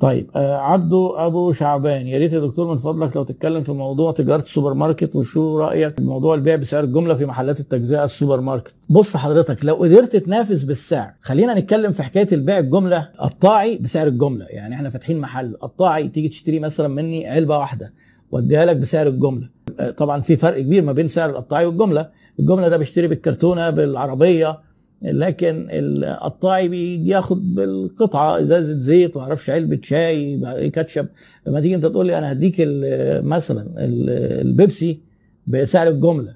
طيب آه عبده أبو شعبان يا ريت يا دكتور من فضلك لو تتكلم في موضوع تجارة السوبر ماركت وشو رأيك في موضوع البيع بسعر الجملة في محلات التجزئة السوبر ماركت. بص حضرتك لو قدرت تنافس بالسعر خلينا نتكلم في حكاية البيع الجملة قطاعي بسعر الجملة يعني إحنا فاتحين محل قطاعي تيجي تشتري مثلا مني علبة واحدة واديها لك بسعر الجملة. آه طبعا في فرق كبير ما بين سعر القطاعي والجملة. الجملة ده بيشتري بالكرتونة بالعربية لكن القطاعي بيجي ياخد بالقطعة ازازه زيت ومعرفش علبة شاي كاتشب لما تيجي أنت تقول لي أنا هديك مثلا البيبسي بسعر الجملة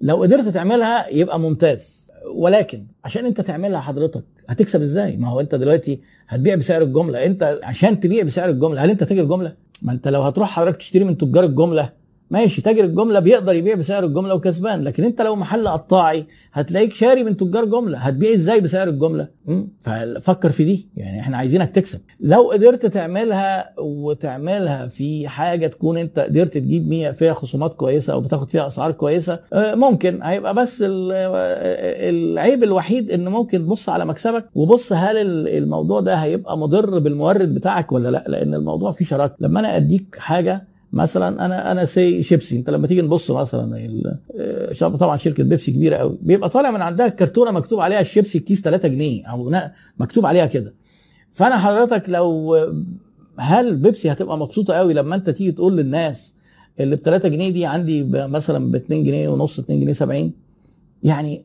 لو قدرت تعملها يبقى ممتاز ولكن عشان أنت تعملها حضرتك هتكسب إزاي؟ ما هو أنت دلوقتي هتبيع بسعر الجملة أنت عشان تبيع بسعر الجملة هل أنت تاجر جملة؟ ما أنت لو هتروح حضرتك تشتري من تجار الجملة ماشي تاجر الجملة بيقدر يبيع بسعر الجملة وكسبان لكن انت لو محل قطاعي هتلاقيك شاري من تجار جملة هتبيع إزاي بسعر الجملة؟ ففكر في دي يعني إحنا عايزينك تكسب. لو قدرت تعملها وتعملها في حاجة تكون انت قدرت تجيب فيها خصومات كويسة أو بتاخد فيها اسعار كويسة ممكن. هيبقى بس العيب الوحيد ان ممكن تبص على مكسبك وبص هل الموضوع ده هيبقى مضر بالمورد بتاعك ولا لا لأن الموضوع فيه شراكة. لما أنا اديك حاجة مثلا أنا أنا سي شيبسي. أنت لما تيجي نبص مثلا طبعا شركة بيبسي كبيرة قوي. بيبقى طالع من عندها كرتونة مكتوب عليها الشيبسي الكيس 3 جنيه أو مكتوب عليها كده. فأنا حضرتك لو هل بيبسي هتبقى مبسوطة قوي لما أنت تيجي تقول للناس اللي ب 3 جنيه دي عندي مثلا ب 2 جنيه ونص 2 جنيه 70 يعني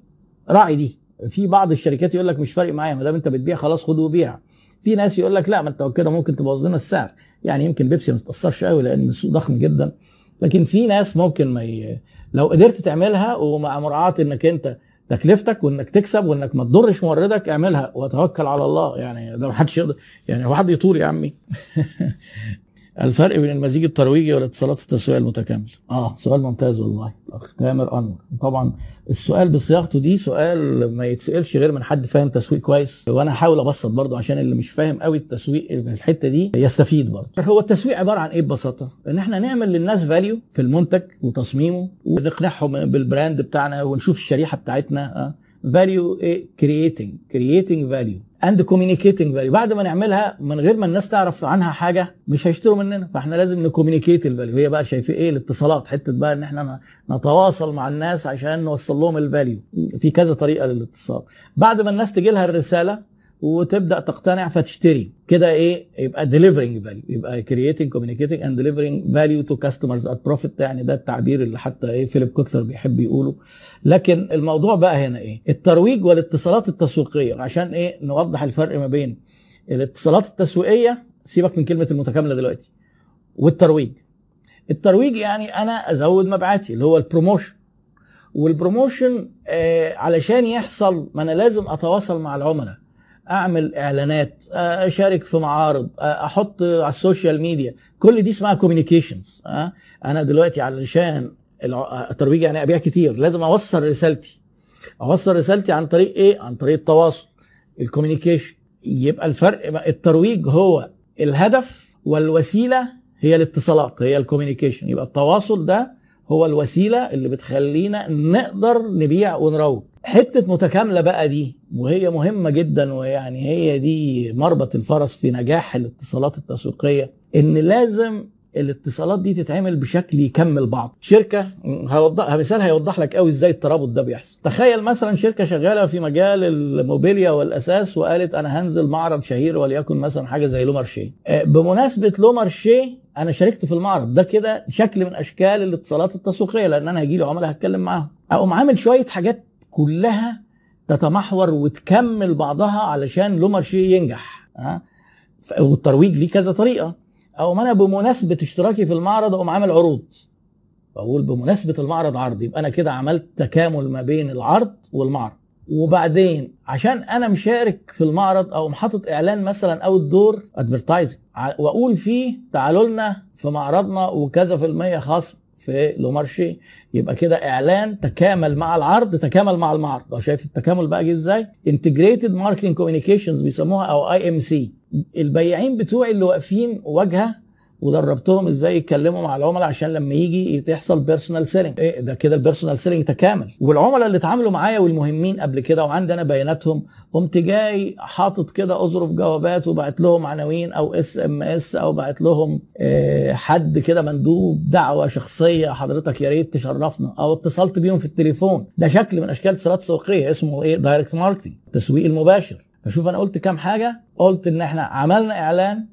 راعي دي. في بعض الشركات يقول لك مش فارق معايا ما دام أنت بتبيع خلاص خد وبيع. في ناس يقول لك لا ما انت كده ممكن تبوظ لنا السعر. يعني يمكن بيبسي ما تتاثرش قوي لأن السوق ضخم جدا. لكن في ناس ممكن ما ي... لو قدرت تعملها ومع مراعاة إنك أنت تكلفتك وإنك تكسب وإنك ما تضرش موردك اعملها وتوكل على الله. يعني ده ما حدش يقدر يعني هو حد يطول يا عمي؟ الفرق بين المزيج الترويجي والاتصالات التسويقيه المتكامله آه. سؤال ممتاز والله. أخ تامر أنور. طبعا السؤال بصياغته دي سؤال ما يتسألش غير من حد فاهم تسويق كويس وأنا هحاول أبسط برضه عشان اللي مش فاهم قوي التسويق الحتة دي يستفيد برضه. هو التسويق عبارة عن إيه ببساطة؟ إن إحنا نعمل للناس value في المنتج وتصميمه ونقنعهم بال brand بتاعنا ونشوف الشريحة بتاعتنا آه. value إيه؟ creating creating value and communicating value بعد ما نعملها من غير ما الناس تعرف عنها حاجة مش هيشتروا مننا. فإحنا لازم ن communicate ال value هي بقى شايفة إيه؟ الاتصالات. حتة بقى إن إحنا نتواصل مع الناس عشان نوصل لهم ال value في كذا طريقة للاتصال. بعد ما الناس تجي لها الرسالة وتبدأ تقتنع فتشتري. كده إيه؟ يبقى delivering value يبقى creating communicating and delivering value to customers at profit. يعني ده التعبير اللي حتى إيه؟ فيليب كوتلر بيحب يقوله. لكن الموضوع بقى هنا إيه؟ الترويج والاتصالات التسويقية. عشان إيه؟ نوضح الفرق ما بين الاتصالات التسويقية سيبك من كلمة المتكاملة دلوقتي والترويج. الترويج يعني أنا أزود مبيعاتي اللي هو ال promotion وال promotion آه علشان يحصل ما أنا لازم أتواصل مع العملاء. أعمل إعلانات أشارك في معارض أحط على ال social media. كل دي اسمها communications أنا دلوقتي علشان الترويج يعني أبيع كتير لازم أوصل رسالتي. أوصل رسالتي عن طريق إيه؟ عن طريق التواصل ال communication يبقى الفرق الترويج هو الهدف والوسيلة هي الاتصالات هي ال communication يبقى التواصل ده هو الوسيلة اللي بتخلينا نقدر نبيع ونروج. حتة متكاملة بقى دي وهي مهمة جدا ويعني هي دي مربط الفرس في نجاح الاتصالات التسويقية إن لازم الاتصالات دي تتعمل بشكل يكمل بعض. شركة هوضح مثال هيوضح لك قوي إزاي الترابط ده بيحصل. تخيل مثلا شركة شغالة في مجال الموبيليا والأساس وقالت أنا هنزل معرض شهير وليكن مثلا حاجة زي لومارشيه بمناسبة لومارشيه أنا شاركت في المعرض. ده كده شكل من أشكال الاتصالات التسويقية لأن أنا هيجي لي عملاء هتكلم معاهم. أقوم عامل شوية حاجات كلها تتمحور وتكمل بعضها علشان لومارشيه ينجح ها والترويج ليه كذا طريقة. أو أنا بمناسبة اشتراكي في المعرض أقوم عامل عروض. بقول بمناسبة المعرض عرض يبقى أنا كده عملت تكامل ما بين العرض والمعرض. وبعدين عشان أنا مشارك في المعرض أو حاطط إعلان مثلا outdoor advertising وأقول فيه تعالوا لنا في معرضنا وكذا في المية خصم في لومارشي. يبقى كده إعلان تكامل مع العرض تكامل مع المعرض. لو شايف التكامل بقى جه إزاي؟ integrated marketing communications بيسموها أو IMC البياعين بتوعي اللي واقفين واجهة ودربتهم إزاي يتكلموا مع العملاء عشان لما يجي تحصل personal selling إيه ده كده ال personal selling تكامل. والعملاء اللي اتعاملوا معايا والمهمين قبل كده وعندي أنا بياناتهم قمت جاي حاطط كده اظرف جوابات وبعت لهم عناوين أو SMS أو بعت لهم آه حد كده مندوب دعوة شخصية حضرتك يا ريت تشرفنا أو اتصلت بيهم في التليفون. ده شكل من أشكال اتصالات تسويقيه اسمه إيه؟ direct marketing التسويق المباشر. فشوف أنا قلت كام حاجة؟ قلت إن إحنا عملنا إعلان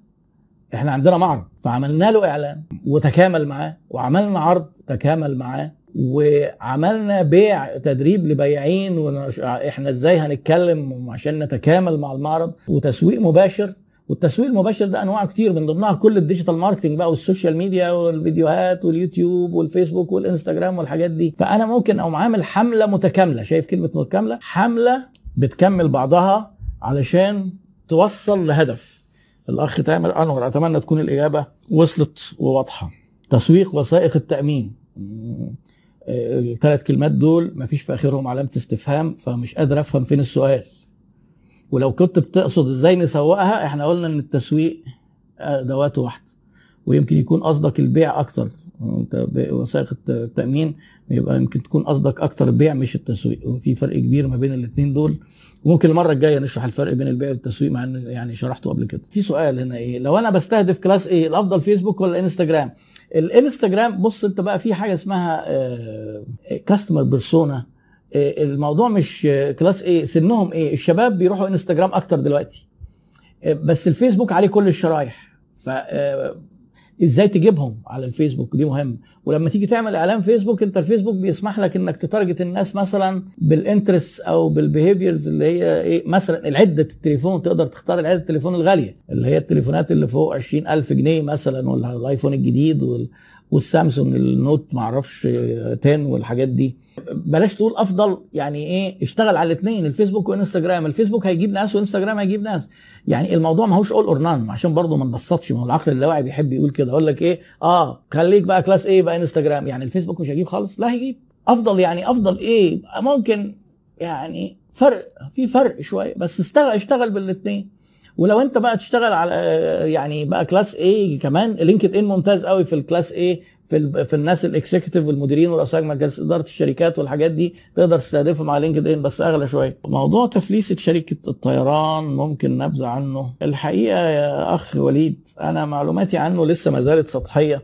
إحنا عندنا معرض فعملنا له إعلان وتكامل معاه وعملنا عرض تكامل معاه وعملنا بيع تدريب لبياعين. إحنا إزاي هنتكلم عشان نتكامل مع المعرض وتسويق مباشر. والتسويق المباشر ده انواع كتير من ضمنها كل ال digital marketing بقى وال social media والفيديوهات واليوتيوب والفيسبوك والإنستجرام والحاجات دي. فأنا ممكن أقوم عامل حملة متكاملة شايف كلمة متكاملة؟ حملة بتكمل بعضها علشان توصل لهدف. الأخ تامر أنور أتمنى تكون الإجابة وصلت وواضحة. تسويق وثائق التأمين. الثلاث كلمات دول مفيش في آخرهم علامة استفهام فمش قادر أفهم فين السؤال. ولو كنت بتقصد إزاي نسوقها إحنا قلنا إن التسويق أدوات واحدة ويمكن يكون قصدك البيع أكتر. وثائق التأمين يبقى يمكن تكون قصدك أكتر البيع مش التسويق. وفي فرق كبير ما بين الاثنين دول. وممكن المرة الجاية نشرح الفرق بين البيع والتسويق مع إن يعني شرحته قبل كده. في سؤال هنا إيه؟ لو أنا بستهدف class A الأفضل فيسبوك ولا إنستجرام؟ الإنستجرام بص أنت بقى في حاجة اسمها customer persona الموضوع مش class A سنهم إيه؟ الشباب بيروحوا إنستجرام أكتر دلوقتي. بس الفيسبوك عليه كل الشرايح. ف إزاي تجيبهم على الفيسبوك؟ دي مهم. ولما تيجي تعمل إعلان فيسبوك انت الفيسبوك بيسمح لك إنك ت target الناس مثلا بال interest أو بال behaviors اللي هي إيه مثلا العده التليفون تقدر تختار العدة التليفون الغالية اللي هي التليفونات اللي فوق 20000 جنيه مثلا ولا الايفون الجديد وال والسامسونج ال Note معرفش 10 والحاجات دي. بلاش تقول أفضل يعني إيه اشتغل على الاثنين الفيسبوك وإنستجرام. الفيسبوك هيجيب ناس وإنستجرام هيجيب ناس. يعني الموضوع ما هوش all or none عشان برضه ما نبسطش ما هو العقل اللاواعي بيحب يقول كده. أقول لك إيه آه خليك بقى class A بقى إنستجرام. يعني الفيسبوك مش هيجيب خالص لا هيجيب. أفضل يعني أفضل إيه ممكن يعني فرق في فرق شوية بس اشتغل اشتغل بالاثنين ولو انت بقى تشتغل على يعني بقى class A كمان LinkedIn ممتاز قوي في ال class A في في الناس ال executive والمديرين ورؤساء مجالس إدارة الشركات والحاجات دي تقدر تستهدفهم على LinkedIn بس أغلى شوية. موضوع تفليسه شركة الطيران ممكن نبذة عنه. الحقيقة يا أخ وليد أنا معلوماتي عنه لسه ما زالت سطحية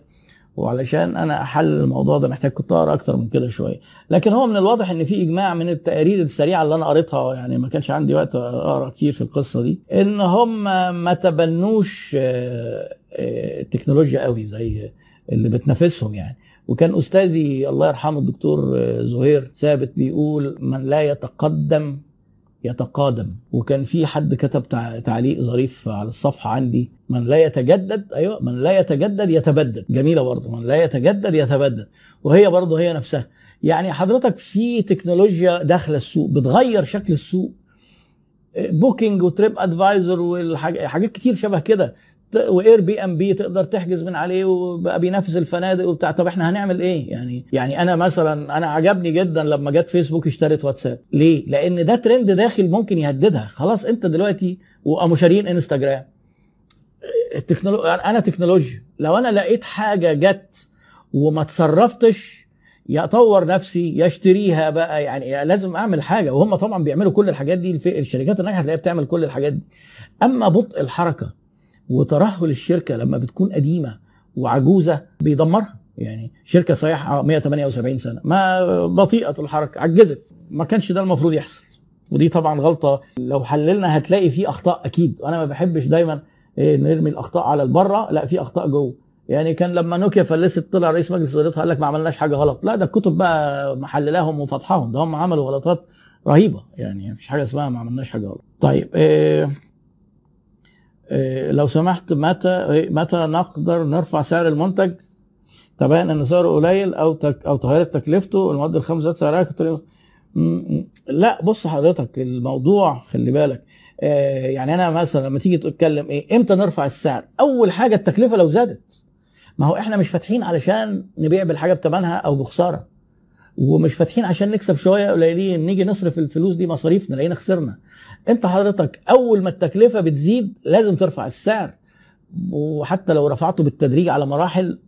وعلشان أنا احلل الموضوع ده محتاج كنت اقرا أكتر من كده شوية. لكن هو من الواضح إن في إجماع من التقارير السريعة اللي أنا قريتها يعني ما كانش عندي وقت أقرأ كتير في القصة دي إن هم ما تبنوش التكنولوجيا قوي زي اللي بتنافسهم يعني. وكان أستاذي الله يرحمه الدكتور زهير ثابت بيقول من لا يتقدم يتقادم. وكان في حد كتب تعليق ظريف على الصفحة عندي من لا يتجدد أيوه من لا يتجدد يتبدد جميلة برضه من لا يتجدد يتبدد وهي برضه هي نفسها. يعني حضرتك في تكنولوجيا داخله السوق بتغير شكل السوق Booking و TripAdvisor وحاجات كتير شبه كده. و Airbnb تقدر تحجز من عليه وبقى بينافس الفنادق وبتاع. طب إحنا هنعمل إيه؟ يعني يعني أنا مثلا أنا عجبني جدا لما جت فيسبوك اشترت واتساب. ليه؟ لأن ده ترند داخل ممكن يهددها. خلاص أنت دلوقتي وقاموا شاريين إنستجرام. التكنولو... أنا تكنولوجيا. لو أنا لقيت حاجة جت وما تصرفتش يا اطور نفسي يا اشتريها بقى. يعني لازم أعمل حاجة. وهم طبعا بيعملوا كل الحاجات دي. الشركات الناجحة هتلاقيها بتعمل كل الحاجات دي. أما بطء الحركة وترهل الشركة لما بتكون قديمة وعجوزة بيدمرها. يعني شركة صحيح 178 سنة. ما بطيئة الحركة عجزت. ما كانش ده المفروض يحصل. ودي طبعا غلطة. لو حللنا هتلاقي في أخطاء أكيد. وأنا ما بحبش دايما إيه نرمي الأخطاء على البرة. لا في أخطاء جوه. يعني كان لما نوكيا فلست طلع رئيس مجلس ادارتها قال لك ما عملناش حاجة غلط. لا ده الكتب بقى محللاهم وفضحاهم. ده هم عملوا غلطات رهيبة. يعني مفيش حاجة اسمها ما عملناش حاجة غلط. طيب إيه لو سمحت متى متى نقدر نرفع سعر المنتج؟ تبين إن سعره قليل أو تك أو تغيرت تكلفته المواد الخام زاد سعرها لا بص حضرتك الموضوع خلي بالك آه يعني أنا مثلا لما تيجي تتكلم إيه إمتى نرفع السعر؟ أول حاجة التكلفة لو زادت ما هو إحنا مش فاتحين علشان نبيع بالحاجة بثمنها أو بخسارة. ومش فاتحين عشان نكسب شوية قليلين. نيجي نصرف الفلوس دي مصاريف نلاقينا خسرنا. انت حضرتك أول ما التكلفة بتزيد لازم ترفع السعر. وحتى لو رفعته بالتدريج على مراحل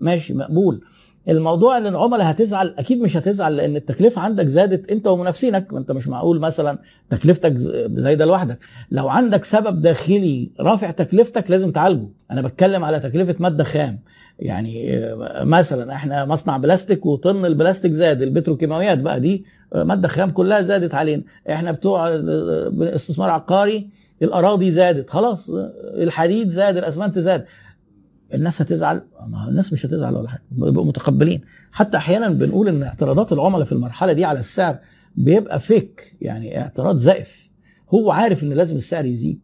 ماشي مقبول. الموضوع إن العملاء هتزعل أكيد مش هتزعل لأن التكلفة عندك زادت أنت ومنافسينك. ما أنت مش معقول مثلا تكلفتك زايدة لوحدك. لو عندك سبب داخلي رافع تكلفتك لازم تعالجه. أنا بتكلم على تكلفة مادة خام. يعني مثلا إحنا مصنع بلاستيك وطن البلاستيك زاد البتروكيماويات بقى دي مادة خام كلها زادت علينا إحنا بتوع استثمار عقاري الأراضي زادت خلاص الحديد زاد الأسمنت زاد. الناس هتزعل. ما الناس مش هتزعل ولا حاجة. بيبقوا متقبلين. حتى أحيانا بنقول إن اعتراضات العملاء في المرحلة دي على السعر بيبقى فيك يعني اعتراض زائف هو عارف إن لازم السعر يزيد.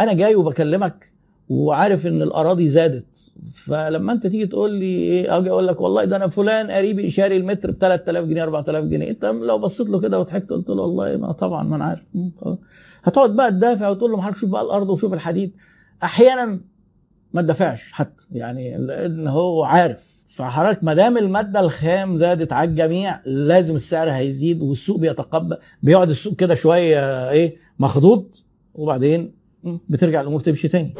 أنا جاي وبكلمك وعارف إن الأراضي زادت. فلما أنت تيجي تقول لي إيه أجي أقول لك والله ده أنا فلان قريبي شاري المتر ب 3000 جنيه 4000 جنيه. أنت لو بصيت له كده وضحكت قلت له والله ما طبعا ما أنا عارف. هتقعد بقى تدافع وتقول له ما حضرتك شوف بقى الأرض وشوف الحديد. أحيانا ما تدافعش حتى. يعني لأن هو عارف. فحضرتك ما دام المادة الخام زادت على الجميع لازم السعر هيزيد والسوق بيتقبل بيقعد السوق كده شوية إيه مخضوض وبعدين بترجع الأمور تمشي تاني.